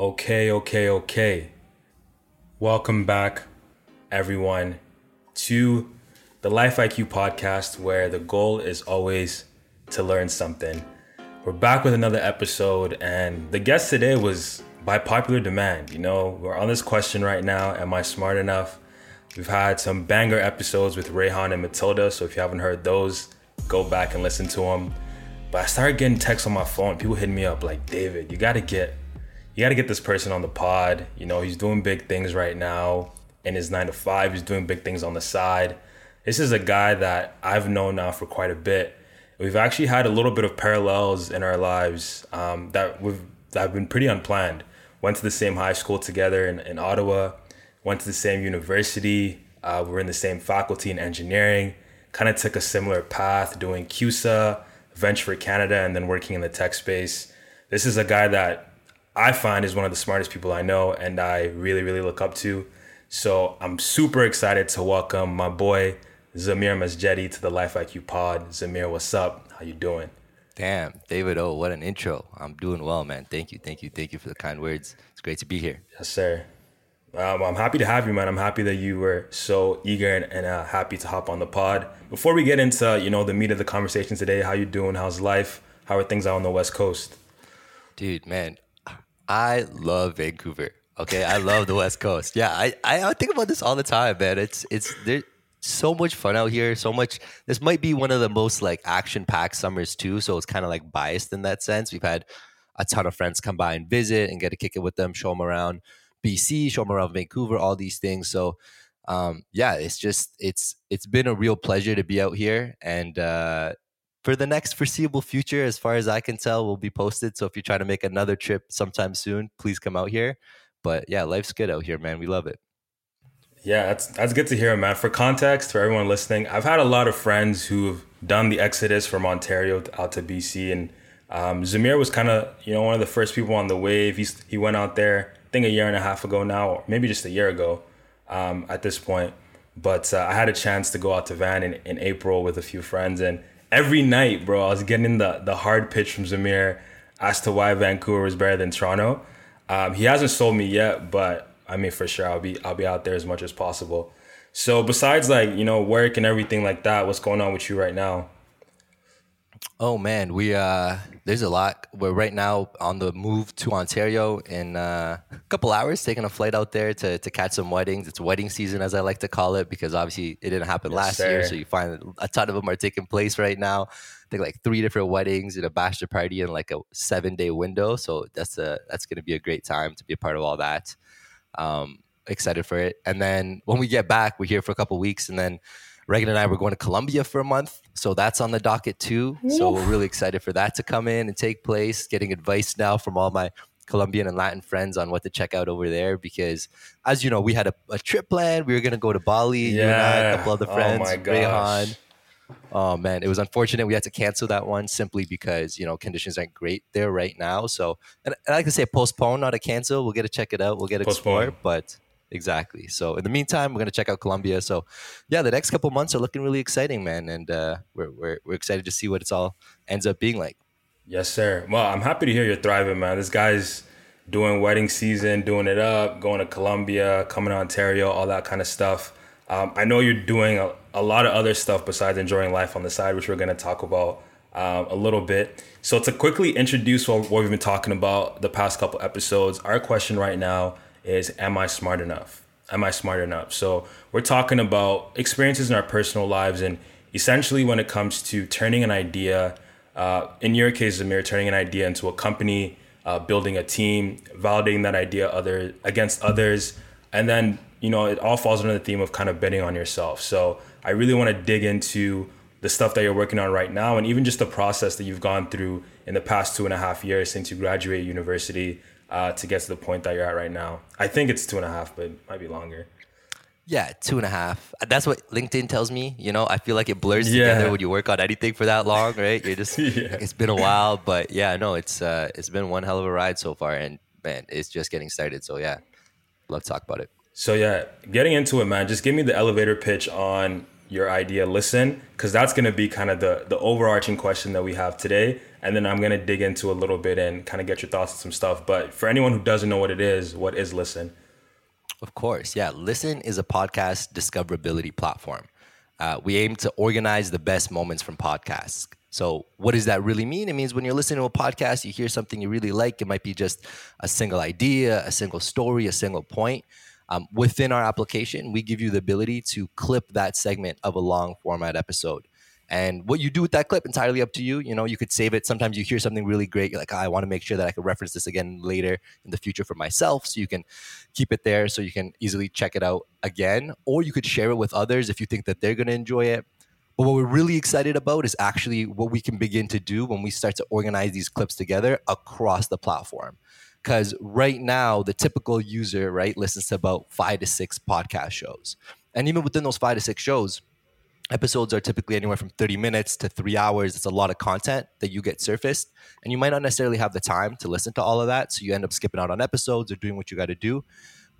Okay, okay, okay. Welcome back, everyone, to the Life IQ podcast, where the goal is always to learn something. We're back with another episode, and the guest today was by popular demand. You know, we're on this question right now Am I smart enough? We've had some banger episodes with Rayhan and Matilda, so if you haven't heard those, go back and listen to them. But I started getting texts on my phone. People hitting me up like, David, you gotta get you gotta get this person on the pod. You know, he's doing big things right now in his nine to five. He's doing big things on the side. This is a guy that I've known now for quite a bit. We've actually had a little bit of parallels in our lives um, that we've that have been pretty unplanned. Went to the same high school together in, in Ottawa. Went to the same university. Uh, we are in the same faculty in engineering. Kind of took a similar path, doing CUSA, Venture for Canada, and then working in the tech space. This is a guy that I find is one of the smartest people I know, and I really, really look up to. So I'm super excited to welcome my boy Zameer Masjedee to the Life IQ Pod. Zameer, what's up? How you doing? Damn, David Oh, what an intro. I'm doing well, man. Thank you, thank you, thank you for the kind words. It's great to be here. Yes, sir. Um, I'm happy to have you, man. I'm happy that you were so eager and, and uh, happy to hop on the pod. Before we get into you know the meat of the conversation today, how you doing? How's life? How are things out on the West Coast? Dude, man, I love Vancouver. Okay, I love the West Coast. Yeah, I, I, I think about this all the time, man. It's it's there's so much fun out here. So much. This might be one of the most like action packed summers too. So it's kind of like biased in that sense. We've had a ton of friends come by and visit and get to kick it with them, show them around BC, show them around Vancouver, all these things. So um, yeah, it's just it's it's been a real pleasure to be out here, and uh, for the next foreseeable future, as far as I can tell, will be posted. So if you're trying to make another trip sometime soon, please come out here. But yeah, life's good out here, man. We love it. Yeah, that's that's good to hear, man. For context, for everyone listening, I've had a lot of friends who've done the exodus from Ontario out to BC, and um, Zameer was kind of you know one of the first people on the wave. He's, he went out there I think a year and a half ago now, or maybe just a year ago um, at this point. But uh, I had a chance to go out to Van in, in April with a few friends, and every night, bro, I was getting the the hard pitch from Zameer as to why Vancouver was better than Toronto. Um, he hasn't sold me yet, but I mean for sure I'll be I'll be out there as much as possible. So besides like you know work and everything like that, what's going on with you right now? Oh man, we uh there's a lot. We're right now on the move to Ontario in uh, a couple hours, taking a flight out there to to catch some weddings. It's wedding season, as I like to call it, because obviously it didn't happen yes, last sir. year. So you find a ton of them are taking place right now. I think like three different weddings and a bachelor party in like a seven day window. So that's a that's going to be a great time to be a part of all that. Um, excited for it. And then when we get back, we're here for a couple weeks, and then Reagan and I were going to Colombia for a month, so that's on the docket too. So we're really excited for that to come in and take place. Getting advice now from all my Colombian and Latin friends on what to check out over there because, as you know, we had a, a trip planned. We were going to go to Bali. Yeah. You and I, a couple other oh friends. Oh. Oh man, it was unfortunate we had to cancel that one simply because you know conditions aren't great there right now. So, and, and I like to say postpone, not a cancel. We'll get to check it out. We'll get to explore, but exactly. So in the meantime, we're gonna check out Colombia. So yeah, the next couple months are looking really exciting, man, and uh, we're, we're we're excited to see what it's all ends up being like. Yes, sir. Well, I'm happy to hear you're thriving, man. This guy's doing wedding season, doing it up, going to Colombia, coming to Ontario, all that kind of stuff. Um, I know you're doing a, a, lot of other stuff besides enjoying life on the side, which we're going to talk about um, a little bit. So, to quickly introduce what, what we've been talking about the past couple episodes, our question right now is Am I smart enough? Am I smart enough? So we're talking about experiences in our personal lives and essentially when it comes to turning an idea, uh, in your case, Amir, turning an idea into a company, uh, building a team, validating that idea other against others, and then you know it all falls under the theme of kind of betting on yourself. So I really want to dig into the stuff that you're working on right now, and even just the process that you've gone through in the past two and a half years since you graduated university uh, to get to the point that you're at right now. I think it's two and a half, but it might be longer. Yeah, two and a half. That's what LinkedIn tells me. You know, I feel like it blurs yeah. together when you work on anything for that long, right? You're just yeah. it's been a while, but yeah, no, it's uh, it's been one hell of a ride so far, and man, it's just getting started. So yeah, love to talk about it. So yeah, getting into it, man. Just give me the elevator pitch on your idea. LISN, because that's gonna be kind of the the overarching question that we have today, and then I'm gonna dig into a little bit and kind of get your thoughts on some stuff. But for anyone who doesn't know what it is, what is LISN? Of course, yeah. LISN is a podcast discoverability platform. Uh, we aim to organize the best moments from podcasts. So, what does that really mean? It means when you're listening to a podcast, you hear something you really like. It might be just a single idea, a single story, a single point. Um, within our application, we give you the ability to clip that segment of a long format episode. And what you do with that clip entirely up to you. You know, you could save it. Sometimes you hear something really great. You're like, oh, I want to make sure that I can reference this again later in the future for myself. So you can keep it there so you can easily check it out again. Or you could share it with others if you think that they're going to enjoy it. But what we're really excited about is actually what we can begin to do when we start to organize these clips together across the platform. Because right now, the typical user, right, listens to about five to six podcast shows. And even within those five to six shows, episodes are typically anywhere from 30 minutes to three hours. It's a lot of content that you get surfaced. And you might not necessarily have the time to listen to all of that. So you end up skipping out on episodes or doing what you got to do.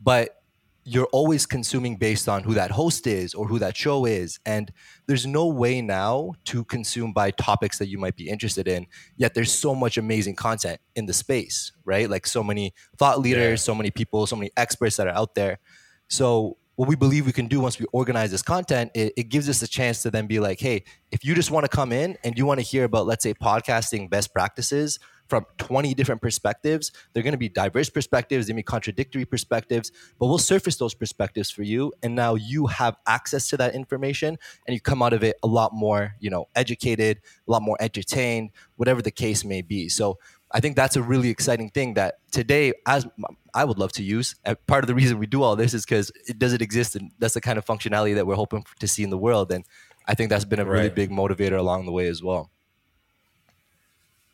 But you're always consuming based on who that host is or who that show is. And there's no way now to consume by topics that you might be interested in. Yet there's so much amazing content in the space, right? Like so many thought leaders, yeah. so many people, so many experts that are out there. So what we believe we can do once we organize this content, it, it gives us a chance to then be like, hey, if you just want to come in and you want to hear about, let's say, podcasting best practices from 20 different perspectives. They're going to be diverse perspectives, they may be contradictory perspectives, but we'll surface those perspectives for you. And now you have access to that information and you come out of it a lot more, you know, educated, a lot more entertained, whatever the case may be. So I think that's a really exciting thing that today, as I would love to use. And part of the reason we do all this is because it doesn't exist, and that's the kind of functionality that we're hoping to see in the world. And I think that's been a really right. big motivator along the way as well.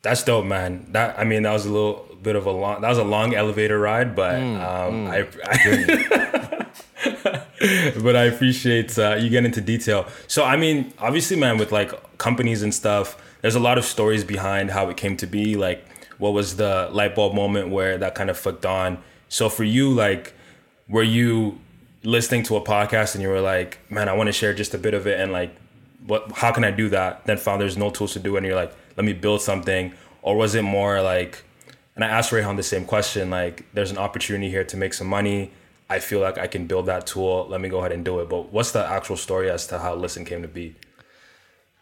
That's dope, man. That I mean, that was a little bit of a long. That was a long elevator ride, but mm, um, mm, I, I but I appreciate uh, you getting into detail. So I mean, obviously, man, with like companies and stuff, there's a lot of stories behind how it came to be. Like, what was the light bulb moment where that kind of flicked on? So for you, like, were you listening to a podcast and you were like, man, I want to share just a bit of it, and like, what? How can I do that? Then found there's no tools to do, it and you're like let me build something or was it more like and i asked Rayhan the same question like there's an opportunity here to make some money i feel like i can build that tool let me go ahead and do it but what's the actual story as to how LISN came to be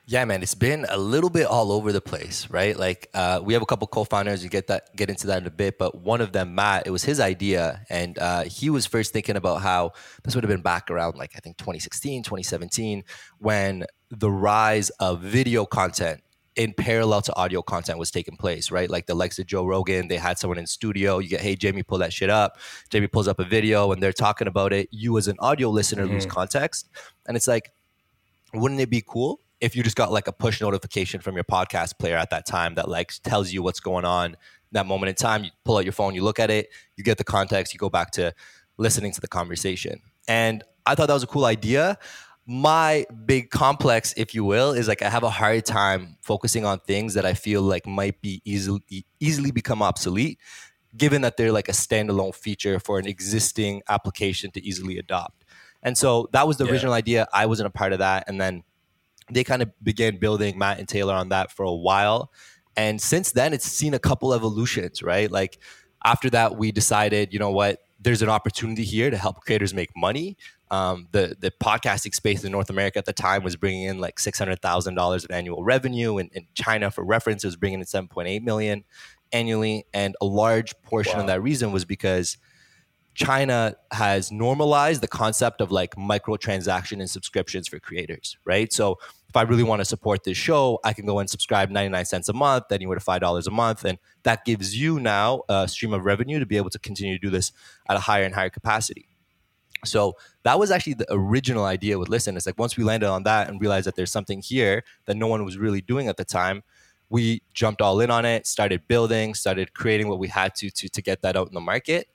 yeah, man, it's been a little bit all over the place, right? Like, uh, we have a couple co-founders. You get that, get into that in a bit. But one of them, Matt, it was his idea, and uh, he was first thinking about how this would have been back around, like I think 2016, 2017, when the rise of video content in parallel to audio content was taking place, right? Like the likes of Joe Rogan, they had someone in studio. You get, hey, Jamie, pull that shit up. Jamie pulls up a video and they're talking about it. You, as an audio listener, mm-hmm. lose context. And it's like, wouldn't it be cool if you just got like a push notification from your podcast player at that time that like tells you what's going on that moment in time? You pull out your phone, you look at it, you get the context, you go back to listening to the conversation. And I thought that was a cool idea my big complex, if you will, is like I have a hard time focusing on things that I feel like might be easily easily become obsolete, given that they're like a standalone feature for an existing application to easily adopt. And so that was the yeah. original idea. I wasn't a part of that, and then they kind of began building Matt and Taylor on that for a while. And since then, it's seen a couple evolutions, right? Like after that, we decided, you know what, there's an opportunity here to help creators make money. Um, the the podcasting space in North America at the time was bringing in like six hundred thousand dollars of annual revenue, and, and, China, for reference, it was bringing in seven point eight million annually. And a large portion wow. of that reason was because China has normalized the concept of like microtransaction and subscriptions for creators, right? So if I really want to support this show, I can go and subscribe 99 cents a month, anywhere to $5 a month. And that gives you now a stream of revenue to be able to continue to do this at a higher and higher capacity. So that was actually the original idea with LISN. It's like once we landed on that and realized that there's something here that no one was really doing at the time, we jumped all in on it, started building, started creating what we had to to, to get that out in the market.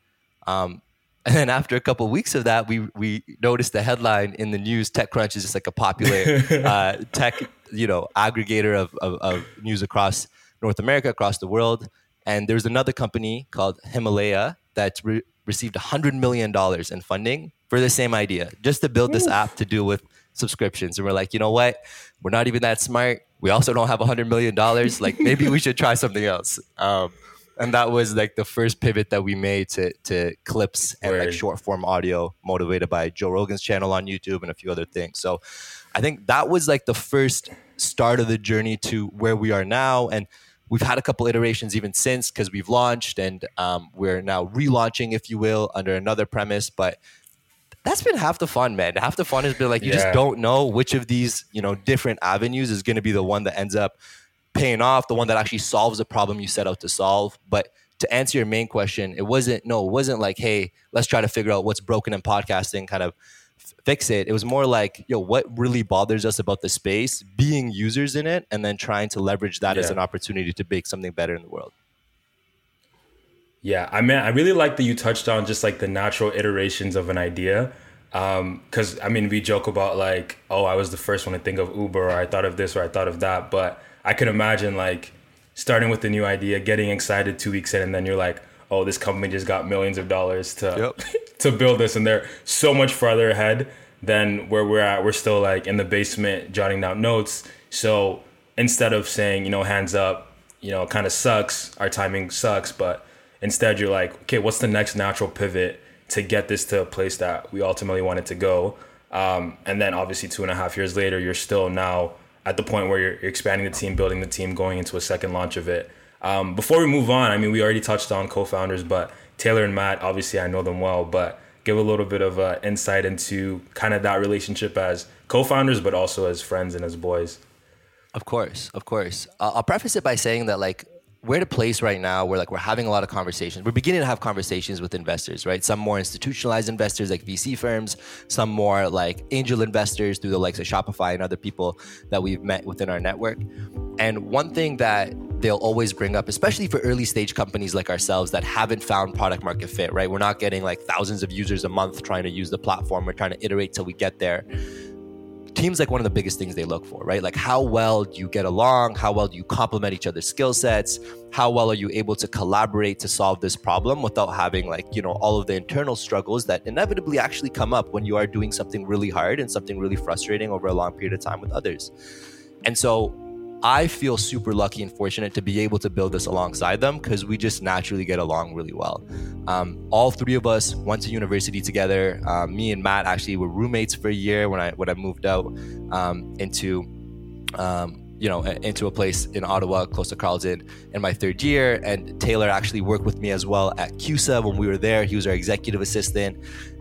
Um, and then after a couple of weeks of that, we we noticed the headline in the news. TechCrunch is just like a popular uh, tech, you know, aggregator of, of, of news across North America, across the world. And there's another company called Himalaya that re- received $100 million in funding for the same idea, just to build this app to do with subscriptions. And we're like, you know what? We're not even that smart. we also don't have a hundred million dollars. Like maybe we should try something else. Um, and that was like the first pivot that we made to to clips and Word. like short form audio, motivated by Joe Rogan's channel on YouTube and a few other things. So I think that was like the first start of the journey to where we are now, and we've had a couple iterations even since because we've launched and um, we're now relaunching, if you will, under another premise, but that's been half the fun, man. Half the fun has been like you yeah. just don't know which of these, you know, different avenues is going to be the one that ends up paying off, the one that actually solves the problem you set out to solve. But to answer your main question, it wasn't no, it wasn't like, hey, let's try to figure out what's broken in podcasting, kind of fix it. It was more like, yo, what really bothers us about the space, being users in it, and then trying to leverage that yeah. as an opportunity to make something better in the world. Yeah, I mean, I really like that you touched on just like the natural iterations of an idea. Because um, I mean, we joke about like, oh, I was the first one to think of Uber, or I thought of this, or I thought of that. But I could imagine like starting with a new idea, getting excited two weeks in, and then you're like, oh, this company just got millions of dollars to yep. to build this, and they're so much farther ahead than where we're at. We're still like in the basement jotting down notes. So instead of saying, you know, hands up, you know, kind of sucks, our timing sucks, but Instead, you're like, okay, what's the next natural pivot to get this to a place that we ultimately want it to go? Um, and then obviously, two and a half years later, you're still now at the point where you're, expanding the team, building the team, going into a second launch of it. Um, before we move on, I mean, we already touched on co-founders, but Taylor and Matt, obviously, I know them well, but give a little bit of uh, insight into kind of that relationship as co-founders, but also as friends and as boys. Of course, of course. Uh, I'll preface it by saying that like we're at a place right now where like we're having a lot of conversations. We're beginning to have conversations with investors, right? Some more institutionalized investors like VC firms, some more like angel investors through the likes of Shopify and other people that we've met within our network. And one thing that they'll always bring up, especially for early stage companies like ourselves that haven't found product market fit, right? We're not getting like thousands of users a month trying to use the platform. We're trying to iterate till we get there teams like one of the biggest things they look for, right? Like how well do you get along? How well do you complement each other's skill sets? How well are you able to collaborate to solve this problem without having like, you know, all of the internal struggles that inevitably actually come up when you are doing something really hard and something really frustrating over a long period of time with others. And so I feel super lucky and fortunate to be able to build this alongside them because we just naturally get along really well. Um, all three of us went to university together. Um, me and Matt actually were roommates for a year when I when I moved out um, into um, you know into a place in Ottawa close to Carleton in my third year. And Taylor actually worked with me as well at CUSA when we were there. He was our executive assistant.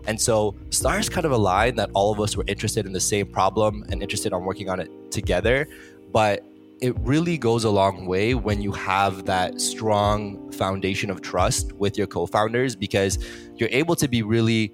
And so stars kind of aligned that all of us were interested in the same problem and interested on working on it together. But it really goes a long way when you have that strong foundation of trust with your co-founders because you're able to be really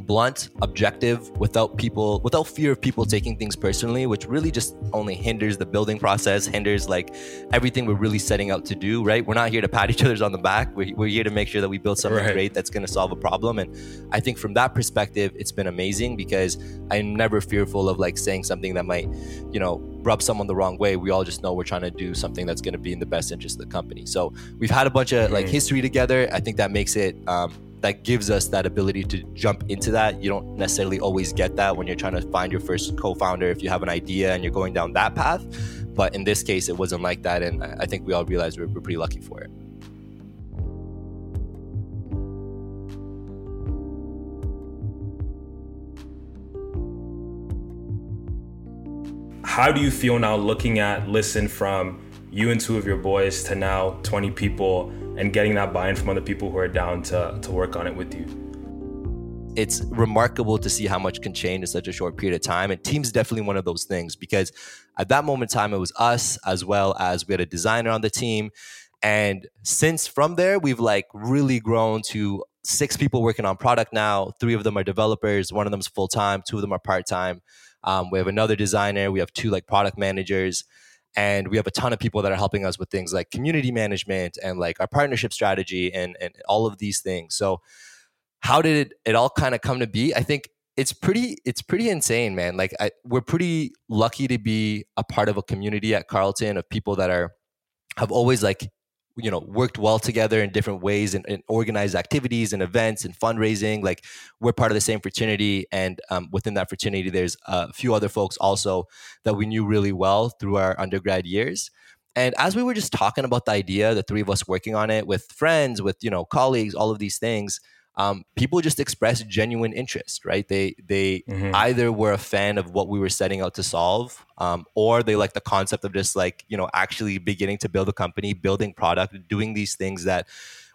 blunt, objective, without people, without fear of people taking things personally, which really just only hinders the building process, hinders like everything we're really setting out to do, right? We're not here to pat each other's on the back. We're, we're here to make sure that we build something right. great that's going to solve a problem. And I think from that perspective, it's been amazing because I'm never fearful of like saying something that might, you know, rub someone the wrong way. We all just know we're trying to do something that's going to be in the best interest of the company. So we've had a bunch of like history together. I think that makes it, um, that gives us that ability to jump into that. You don't necessarily always get that when you're trying to find your first co-founder if you have an idea and you're going down that path. But in this case, it wasn't like that, and I think we all realized we're, we're pretty lucky for it. How do you feel now looking at LISN from you and two of your boys to now 20 people and getting that buy-in from other people who are down to, to work on it with you it's remarkable to see how much can change in such a short period of time. And team's definitely one of those things because at that moment in time, it was us as well as we had a designer on the team. And since from there, we've like really grown to six people working on product now. Three of them are developers, one of them is full time, two of them are part time. Um, we have another designer, we have two like product managers and we have a ton of people that are helping us with things like community management and like our partnership strategy and and all of these things. So how did it, it all kind of come to be? I think it's pretty it's pretty insane man. Like I, we're pretty lucky to be a part of a community at Carleton of people that are have always like you know worked well together in different ways and, and, organized activities and events and fundraising like we're part of the same fraternity. And um, within that fraternity there's a few other folks also that we knew really well through our undergrad years. And as we were just talking about the idea the three of us working on it with friends with you know colleagues all of these things um, people just express genuine interest, right? They they mm-hmm. either were a fan of what we were setting out to solve, um, or they like the concept of just like you know actually beginning to build a company, building product, doing these things that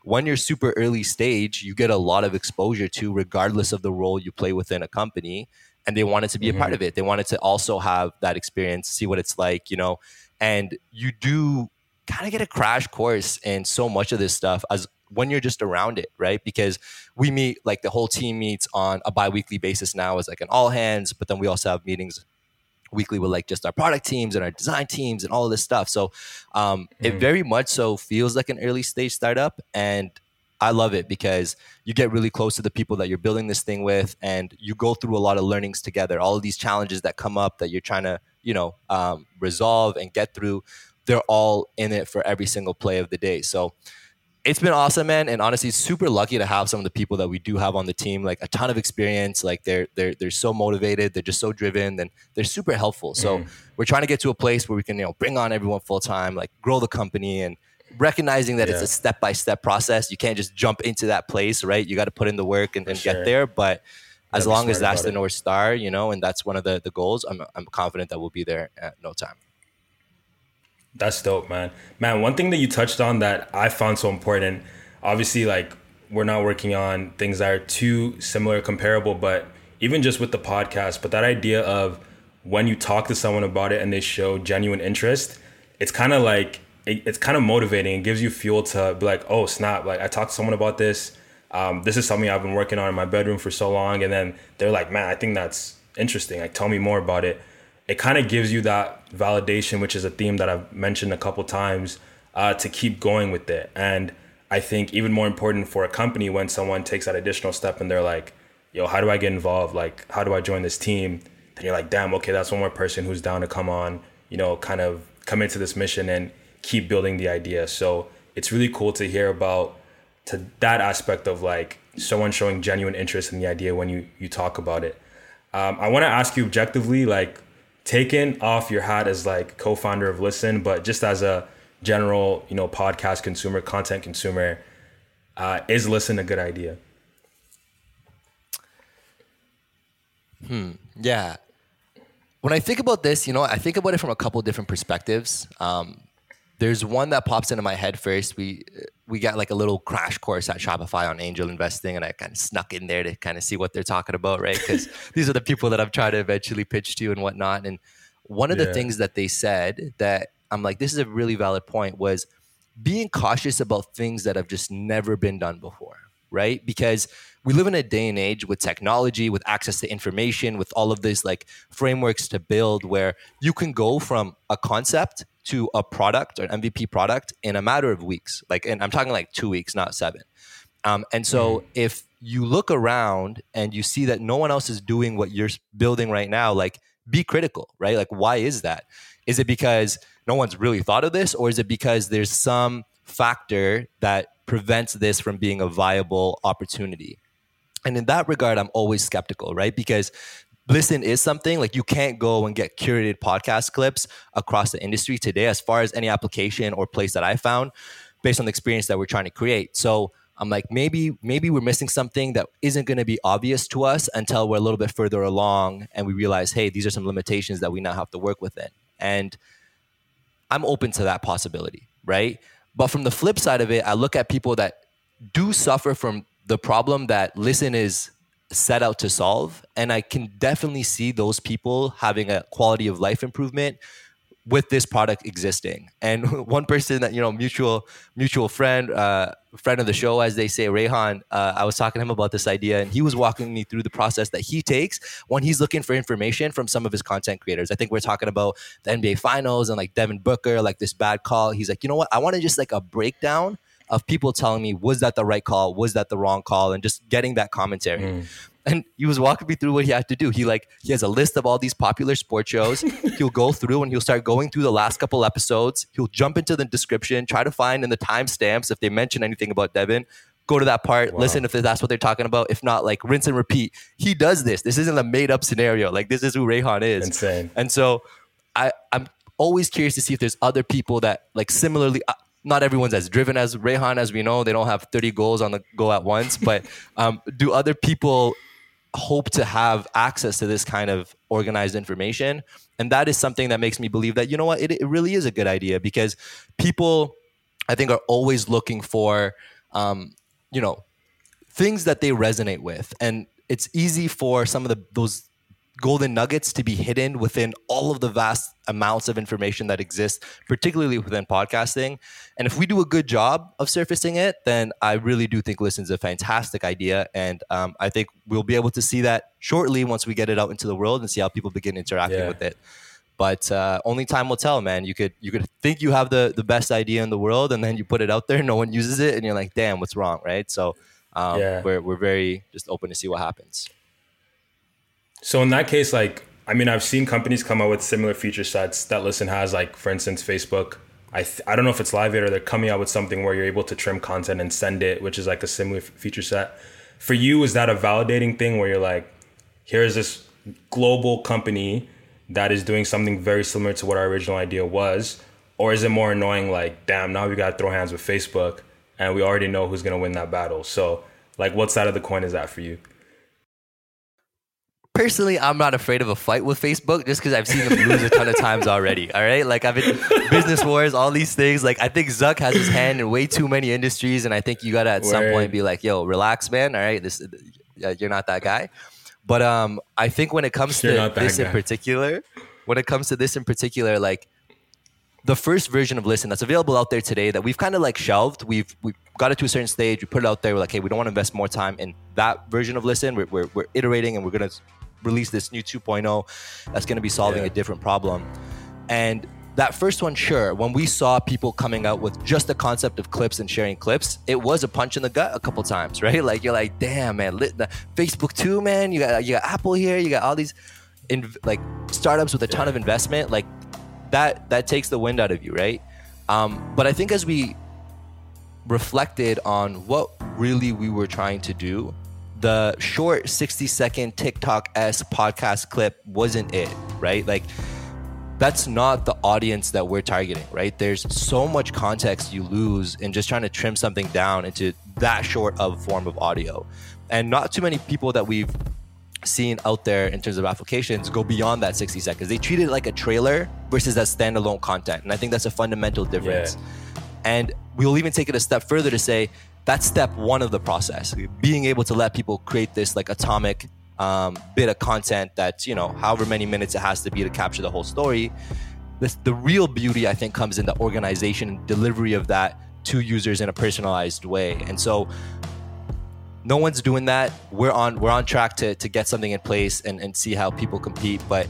when you're super early stage, you get a lot of exposure to, regardless of the role you play within a company. And they wanted to be mm-hmm. a part mm-hmm. of it. They wanted to also have that experience, see what it's like, you know. And you do kind of get a crash course in so much of this stuff as when you're just around it, right? Because we meet like the whole team meets on a bi-weekly basis now as like an all hands, but then we also have meetings weekly with like just our product teams and our design teams and all of this stuff. So um, mm. it very much so feels like an early stage startup, and I love it because you get really close to the people that you're building this thing with, and you go through a lot of learnings together. All of these challenges that come up that you're trying to you know um, resolve and get through, they're all in it for every single play of the day. So it's been awesome, man. And honestly, super lucky to have some of the people that we do have on the team, like a ton of experience. Like they're they're they're so motivated, they're just so driven, and they're super helpful. So mm. we're trying to get to a place where we can, you know, bring on everyone full time, like grow the company and recognizing that yeah. it's a step by step process. You can't just jump into that place, right? You got to put in the work and, and sure. get there. But as long as that's the North Star, you know, and that's one of the, the goals, I'm, I'm confident that we'll be there at no time. That's dope, man. Man, one thing that you touched on that I found so important, obviously, like we're not working on things that are too similar, comparable, but even just with the podcast, but that idea of when you talk to someone about it and they show genuine interest, it's kind of like it, it's kind of motivating. It gives you fuel to be like, oh snap! Like I talked to someone about this. Um, this is something I've been working on in my bedroom for so long, and then they're like, man, I think that's interesting. Like tell me more about it it kind of gives you that validation, which is a theme that I've mentioned a couple times, uh, to keep going with it. And I think even more important for a company when someone takes that additional step and they're like, yo, how do I get involved? Like, how do I join this team? Then you're like, damn, okay, that's one more person who's down to come on, you know, kind of come into this mission and keep building the idea. So it's really cool to hear about to that aspect of like someone showing genuine interest in the idea when you you talk about it. Um, I want to ask you objectively, like, taken off your hat as like co-founder of LISN, but just as a general, you know, podcast consumer, content consumer, uh, is LISN a good idea? Hmm. Yeah. When I think about this, you know, I think about it from a couple different perspectives. Um, there's one that pops into my head first. We we got like a little crash course at Shopify on angel investing, and I kind of snuck in there to kind of see what they're talking about, right? Because these are the people that I'm trying to eventually pitch to and whatnot. And one of yeah. the things that they said that I'm like, this is a really valid point was being cautious about things that have just never been done before, right? Because we live in a day and age with technology, with access to information, with all of these like frameworks to build where you can go from a concept to a product or an MVP product in a matter of weeks. Like, and I'm talking like two weeks, not seven. Um, and so mm. if you look around and you see that no one else is doing what you're building right now, like be critical, right? Like, why is that? Is it because no one's really thought of this, or is it because there's some factor that prevents this from being a viable opportunity? And in that regard, I'm always skeptical, right? Because LISN is something like you can't go and get curated podcast clips across the industry today as far as any application or place that i found based on the experience that we're trying to create. So i'm like maybe maybe we're missing something that isn't going to be obvious to us until we're a little bit further along and we realize hey these are some limitations that we now have to work within. And i'm open to that possibility right? But from the flip side of it i look at people that do suffer from the problem that LISN is set out to solve. And I can definitely see those people having a quality of life improvement with this product existing. And one person that you know, mutual mutual friend, uh, friend of the show, as they say, Rayhan. Uh, I was talking to him about this idea, and he was walking me through the process that he takes when he's looking for information from some of his content creators. I think we're talking about the NBA Finals and like Devin Booker, like this bad call. He's like, you know what? I want to just like a breakdown of people telling me was that the right call was that the wrong call and just getting that commentary mm. And he was walking me through what he had to do. He like he has a list of all these popular sports shows. he'll go through and he'll start going through the last couple episodes. He'll jump into the description, try to find in the timestamps if they mention anything about Devin. Go to that part, wow. listen if that's what they're talking about. If not, like rinse and repeat. He does this. This isn't a made up scenario. Like this is who Rayhan is. Insane. And so I, I'm always curious to see if there's other people that like similarly uh, not everyone's as driven as Rayhan, as we know. They don't have 30 goals on the go at once. But um, do other people hope to have access to this kind of organized information? And that is something that makes me believe that, you know what, it, it really is a good idea because people, I think, are always looking for, um, you know, things that they resonate with. And it's easy for some of the, those golden nuggets to be hidden within all of the vast amounts of information that exists, particularly within podcasting. And if we do a good job of surfacing it, then I really do think LISN's a fantastic idea. And um, I think we'll be able to see that shortly once we get it out into the world and see how people begin interacting yeah. with it. But uh, only time will tell, man. You could you could think you have the the best idea in the world, and then you put it out there, no one uses it, and you're like, damn, what's wrong, right? So um, yeah. we're we're very just open to see what happens. So in that case, like I mean, I've seen companies come out with similar feature sets that LISN has, like for instance, Facebook. I th- I don't know if it's live yet or they're coming out with something where you're able to trim content and send it, which is like a similar f- feature set. For you, is that a validating thing where you're like, here's this global company that is doing something very similar to what our original idea was, or is it more annoying? Like, damn, now we got to throw hands with Facebook, and we already know who's gonna win that battle. So, like, what side of the coin is that for you? Personally, I'm not afraid of a fight with Facebook just because I've seen them lose a ton of times already. All right, like I've been business wars, all these things. Like I think Zuck has his hand in way too many industries, and I think you gotta at Word. some point be like, "Yo, relax, man. All right, this you're not that guy." But um, I think when it comes to this guy. in particular, when it comes to this in particular, like the first version of LISN that's available out there today that we've kind of like shelved. We've we got it to a certain stage. We put it out there. We're like, hey, we don't want to invest more time in that version of LISN. We're, we're, we're iterating and we're gonna release this new 2.0 that's going to be solving yeah. a different problem. And that first one, sure, when we saw people coming out with just the concept of clips and sharing clips, it was a punch in the gut a couple times, right? Like you're like, damn, man, lit the Facebook too, man. You got you got Apple here, you got all these in, like startups with a ton of investment, like that that takes the wind out of you, right? Um, but I think as we reflected on what really we were trying to do, the short 60 second TikTok s podcast clip wasn't it, right? Like, that's not the audience that we're targeting, right? There's so much context you lose in just trying to trim something down into that short of form of audio. And not too many people that we've seen out there in terms of applications go beyond that 60 seconds. They treat it like a trailer versus that standalone content. And I think that's a fundamental difference. Yeah. And we'll even take it a step further to say that's step one of the process. Being able to let people create this like atomic um, bit of content that you know however many minutes it has to be to capture the whole story. The real beauty i think comes in the organization and delivery of that to users in a personalized way. And so no one's doing that. We're on we're on track to, to get something in place and, and see how people compete but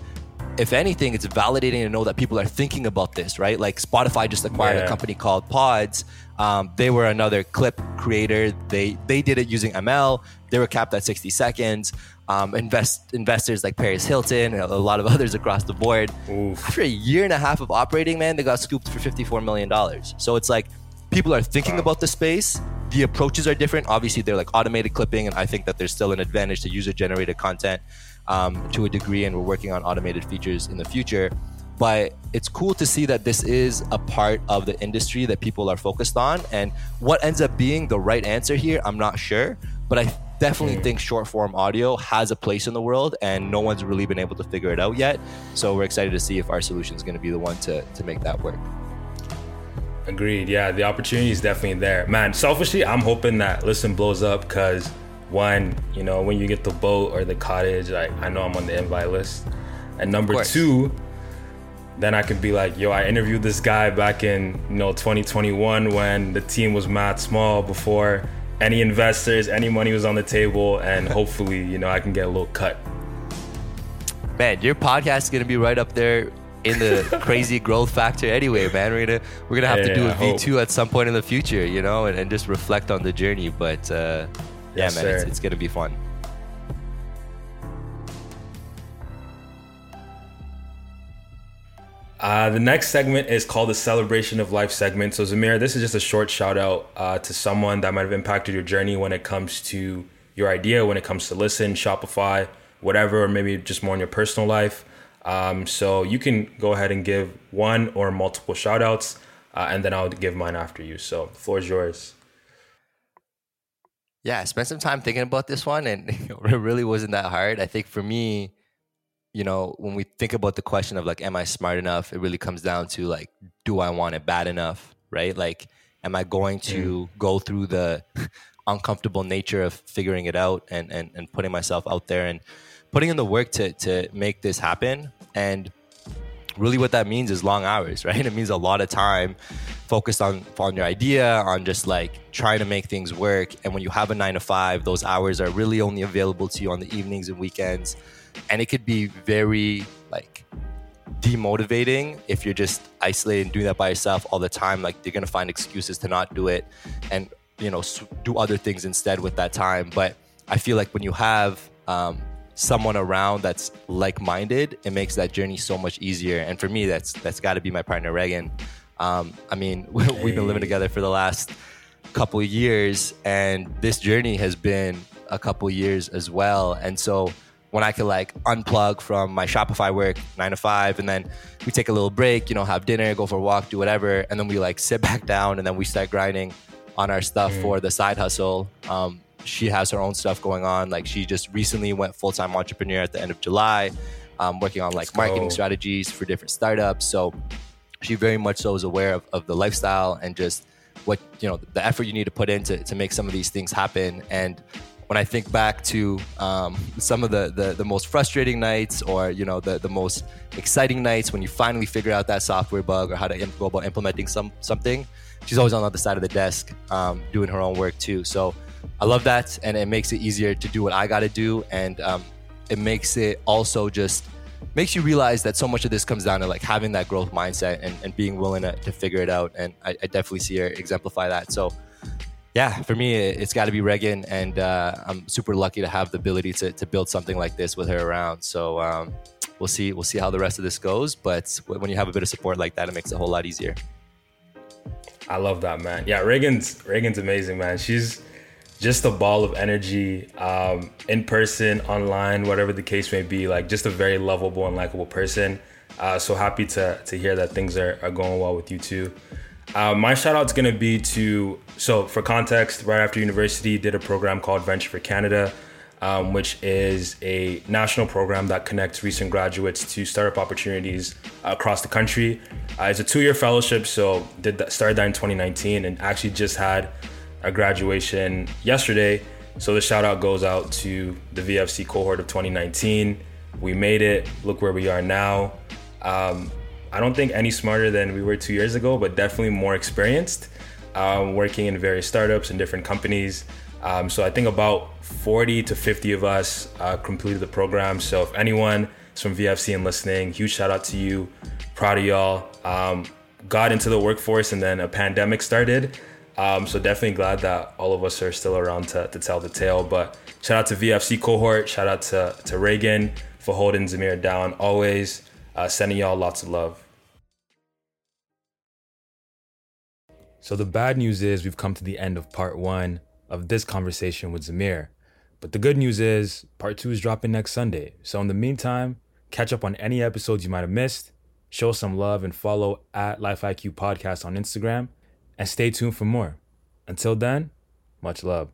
if anything, it's validating to know that people are thinking about this, right? Like Spotify just acquired yeah. a company called Podz. Um, they were another clip creator. They they did it using ML. They were capped at 60 seconds. Um, invest investors like Paris Hilton and a lot of others across the board. Oof. After a year and a half of operating, man, they got scooped for 54 million dollars. So it's like people are thinking wow. about the space. The approaches are different. Obviously, they're like automated clipping, and I think that there's still an advantage to user generated content um, to a degree, and we're working on automated features in the future. But it's cool to see that this is a part of the industry that people are focused on. And what ends up being the right answer here, I'm not sure. But I definitely think short form audio has a place in the world, and no one's really been able to figure it out yet. So we're excited to see if our solution is going to be the one to, to make that work. Agreed. Yeah, the opportunity is definitely there. Man, selfishly, I'm hoping that LISN blows up because one, you know, when you get the boat or the cottage, like I know I'm on the invite list. And number two, then I could be like, yo, I interviewed this guy back in, you know, 2021 when the team was mad small before any investors, any money was on the table, and hopefully, you know, I can get a little cut. Man, your podcast is gonna be right up there in the crazy growth factor anyway, man. We're gonna we're gonna have yeah, to do a V two at some point in the future, you know, and, and just reflect on the journey. But uh, Yes, yeah, man, it's, it's going to be fun. Uh, the next segment is called the Celebration of Life segment. So, Zameer, this is just a short shout out uh, to someone that might have impacted your journey when it comes to your idea, when it comes to LISN, Shopify, whatever, or maybe just more in your personal life. Um, so, you can go ahead and give one or multiple shout outs, uh, and then I'll give mine after you. So, the floor is yours. Yeah, I spent some time thinking about this one, and it really wasn't that hard. I think for me, you know, when we think about the question of like, am I smart enough? It really comes down to like, do I want it bad enough? Right? Like, am I going to mm. go through the uncomfortable nature of figuring it out and, and, and putting myself out there and putting in the work to, to make this happen? And really what that means is long hours, right? It means a lot of time focused on on your idea, on just like trying to make things work. And when you have a nine to five, those hours are really only available to you on the evenings and weekends and it could be very like demotivating if you're just isolated and doing that by yourself all the time like you're gonna find excuses to not do it and you know do other things instead with that time but i feel like when you have um, someone around that's like-minded it makes that journey so much easier and for me that's that's got to be my partner reagan um, i mean we've been living together for the last couple years and this journey has been a couple years as well and so when I could like unplug from my Shopify work nine to five, and then we take a little break, you know, have dinner, go for a walk, do whatever, and then we like sit back down, and then we start grinding on our stuff mm. for the side hustle. Um, she has her own stuff going on. Like she just recently went full time entrepreneur at the end of July, um, working on like Let's marketing go. strategies for different startups. So she very much so is aware of, of the lifestyle and just what you know the effort you need to put in to, to make some of these things happen and when I think back to um, some of the, the, the most frustrating nights or you know the, the most exciting nights when you finally figure out that software bug or how to go about implementing some something, she's always on the other side of the desk um, doing her own work too. So I love that, and it makes it easier to do what I got to do, and um, it makes it also just makes you realize that so much of this comes down to like having that growth mindset and, and being willing to, to figure it out. And I, I definitely see her exemplify that. So yeah, for me, it's got to be Reagan, and uh, I'm super lucky to have the ability to, to build something like this with her around. So um, we'll see we'll see how the rest of this goes. But when you have a bit of support like that, it makes it a whole lot easier. I love that, man. Yeah, Reagan's Reagan's amazing, man. She's just a ball of energy, um, in person, online, whatever the case may be. Like just a very lovable and likable person. Uh, so happy to to hear that things are, are going well with you too. Uh, my shout out is going to be to, so for context, right after university, did a program called Venture for Canada, um, which is a national program that connects recent graduates to startup opportunities across the country. Uh, it's a two year fellowship, so did that, started that in 2019 and actually just had a graduation yesterday. So the shout out goes out to the VFC cohort of 2019. We made it. Look where we are now. Um, I don't think any smarter than we were two years ago, but definitely more experienced, um, working in various startups and different companies. Um, so I think about 40 to 50 of us uh, completed the program. So if anyone is from VFC and listening, huge shout out to you. Proud of y'all. Um, got into the workforce and then a pandemic started. Um, so definitely glad that all of us are still around to, to tell the tale. But shout out to VFC cohort. Shout out to, to Reagan for holding Zameer down always. Uh, sending y'all lots of love. So the bad news is we've come to the end of part one of this conversation with Zameer. But the good news is part two is dropping next Sunday. So in the meantime, catch up on any episodes you might have missed, show some love and follow at Life IQ Podcast on Instagram, and stay tuned for more. Until then, much love.